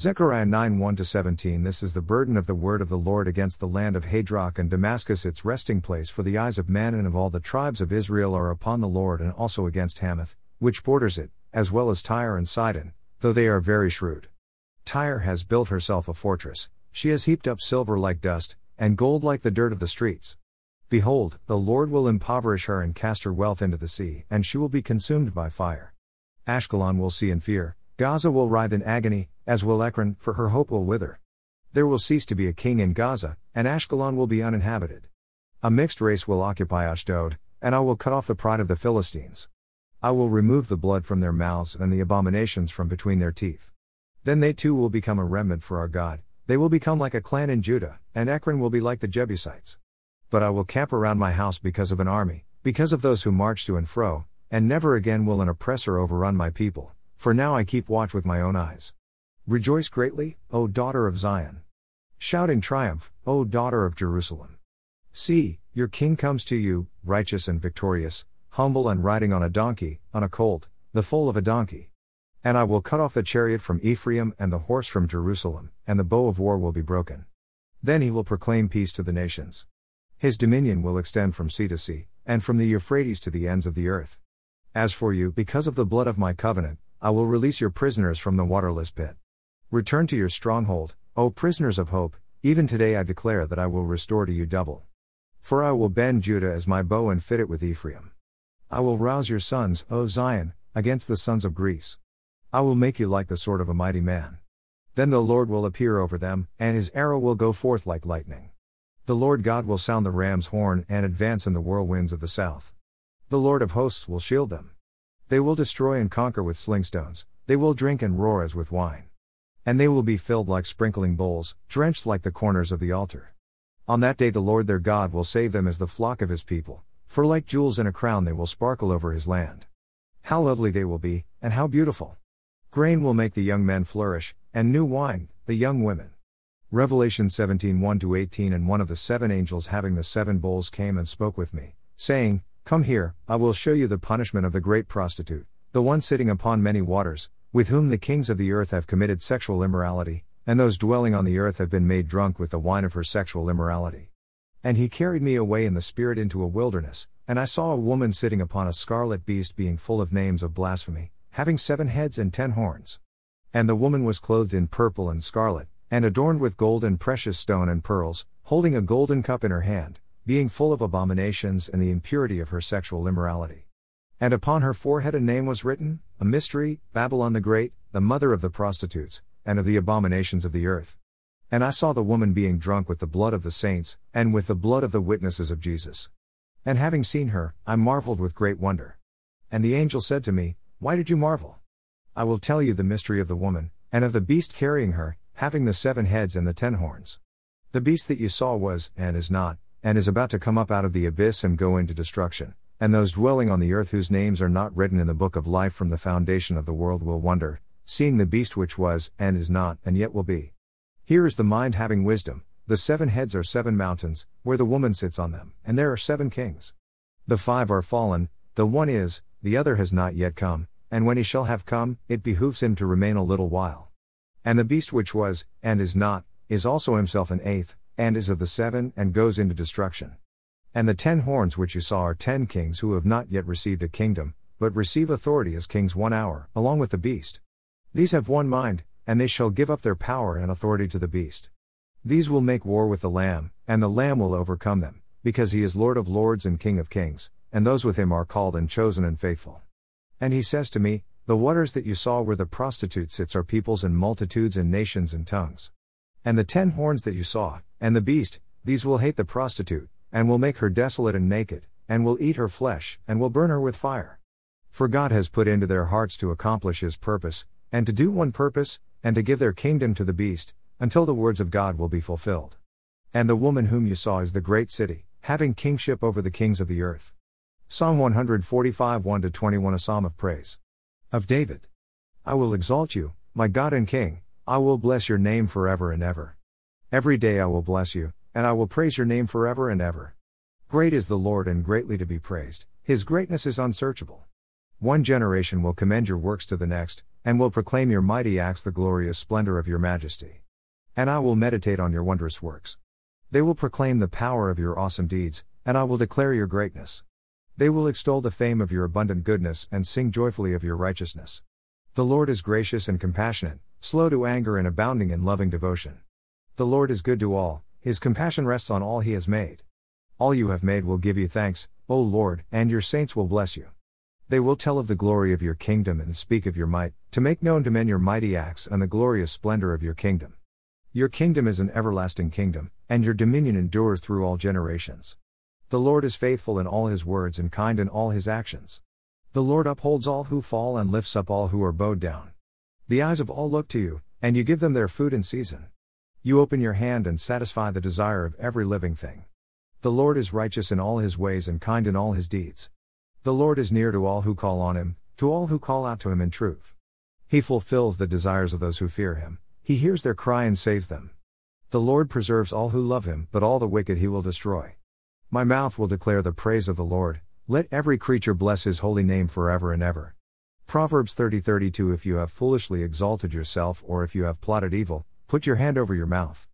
Zechariah 9 1 17 This is the burden of the word of the Lord against the land of Hadrach and Damascus, its resting place for the eyes of men and of all the tribes of Israel are upon the Lord, and also against Hamath, which borders it, as well as Tyre and Sidon, though they are very shrewd. Tyre has built herself a fortress, she has heaped up silver like dust, and gold like the dirt of the streets. Behold, the Lord will impoverish her and cast her wealth into the sea, and she will be consumed by fire. Ashkelon will see and fear, Gaza will writhe in agony, as will Ekron, for her hope will wither. There will cease to be a king in Gaza, and Ashkelon will be uninhabited. A mixed race will occupy Ashdod, and I will cut off the pride of the Philistines. I will remove the blood from their mouths and the abominations from between their teeth. Then they too will become a remnant for our God, they will become like a clan in Judah, and Ekron will be like the Jebusites. But I will camp around my house because of an army, because of those who march to and fro, and never again will an oppressor overrun my people for now I keep watch with my own eyes. Rejoice greatly, O daughter of Zion. Shout in triumph, O daughter of Jerusalem. See, your king comes to you, righteous and victorious, humble and riding on a donkey, on a colt, the foal of a donkey. And I will cut off the chariot from Ephraim and the horse from Jerusalem, and the bow of war will be broken. Then he will proclaim peace to the nations. His dominion will extend from sea to sea, and from the Euphrates to the ends of the earth. As for you, because of the blood of my covenant, I will release your prisoners from the waterless pit. Return to your stronghold, O prisoners of hope, even today I declare that I will restore to you double. For I will bend Judah as my bow and fit it with Ephraim. I will rouse your sons, O Zion, against the sons of Greece. I will make you like the sword of a mighty man. Then the Lord will appear over them, and his arrow will go forth like lightning. The Lord God will sound the ram's horn and advance in the whirlwinds of the south. The Lord of hosts will shield them. They will destroy and conquer with slingstones, they will drink and roar as with wine. And they will be filled like sprinkling bowls, drenched like the corners of the altar. On that day the Lord their God will save them as the flock of his people, for like jewels in a crown they will sparkle over his land. How lovely they will be, and how beautiful! Grain will make the young men flourish, and new wine, the young women. Revelation 17 1 18 And one of the seven angels having the seven bowls came and spoke with me, saying, Come here, I will show you the punishment of the great prostitute, the one sitting upon many waters, with whom the kings of the earth have committed sexual immorality, and those dwelling on the earth have been made drunk with the wine of her sexual immorality. And he carried me away in the spirit into a wilderness, and I saw a woman sitting upon a scarlet beast being full of names of blasphemy, having seven heads and ten horns. And the woman was clothed in purple and scarlet, and adorned with gold and precious stone and pearls, holding a golden cup in her hand being full of abominations and the impurity of her sexual immorality. And upon her forehead a name was written, a mystery, Babylon the Great, the mother of the prostitutes, and of the abominations of the earth. And I saw the woman being drunk with the blood of the saints, and with the blood of the witnesses of Jesus. And having seen her, I marveled with great wonder. And the angel said to me, Why did you marvel? I will tell you the mystery of the woman, and of the beast carrying her, having the seven heads and the ten horns. The beast that you saw was, and is not, and is about to come up out of the abyss and go into destruction. And those dwelling on the earth whose names are not written in the book of life from the foundation of the world will wonder, seeing the beast which was, and is not, and yet will be. Here is the mind having wisdom. The seven heads are seven mountains, where the woman sits on them, and there are seven kings. The five are fallen, the one is, the other has not yet come, and when he shall have come, it behooves him to remain a little while. And the beast which was, and is not, is also himself an eighth, and is of the seven, and goes into destruction. And the ten horns which you saw are ten kings who have not yet received a kingdom, but receive authority as kings one hour, along with the beast. These have one mind, and they shall give up their power and authority to the beast. These will make war with the Lamb, and the Lamb will overcome them, because he is Lord of lords and King of kings, and those with him are called and chosen and faithful. And he says to me, The waters that you saw where the prostitute sits are peoples and multitudes and nations and tongues. And the ten horns that you saw, and the beast, these will hate the prostitute, and will make her desolate and naked, and will eat her flesh, and will burn her with fire. For God has put into their hearts to accomplish his purpose, and to do one purpose, and to give their kingdom to the beast, until the words of God will be fulfilled. And the woman whom you saw is the great city, having kingship over the kings of the earth. Psalm 145 1 21 A psalm of praise. Of David. I will exalt you, my God and King, I will bless your name forever and ever. Every day I will bless you, and I will praise your name forever and ever. Great is the Lord and greatly to be praised, his greatness is unsearchable. One generation will commend your works to the next, and will proclaim your mighty acts, the glorious splendor of your majesty. And I will meditate on your wondrous works. They will proclaim the power of your awesome deeds, and I will declare your greatness. They will extol the fame of your abundant goodness and sing joyfully of your righteousness. The Lord is gracious and compassionate, slow to anger and abounding in loving devotion. The Lord is good to all, his compassion rests on all he has made. All you have made will give you thanks, O Lord, and your saints will bless you. They will tell of the glory of your kingdom and speak of your might, to make known to men your mighty acts and the glorious splendor of your kingdom. Your kingdom is an everlasting kingdom, and your dominion endures through all generations. The Lord is faithful in all his words and kind in all his actions. The Lord upholds all who fall and lifts up all who are bowed down. The eyes of all look to you, and you give them their food in season. You open your hand and satisfy the desire of every living thing. The Lord is righteous in all his ways and kind in all his deeds. The Lord is near to all who call on him, to all who call out to him in truth. He fulfills the desires of those who fear him, he hears their cry and saves them. The Lord preserves all who love him, but all the wicked he will destroy. My mouth will declare the praise of the Lord, let every creature bless his holy name forever and ever. Proverbs 30 32 If you have foolishly exalted yourself or if you have plotted evil, put your hand over your mouth.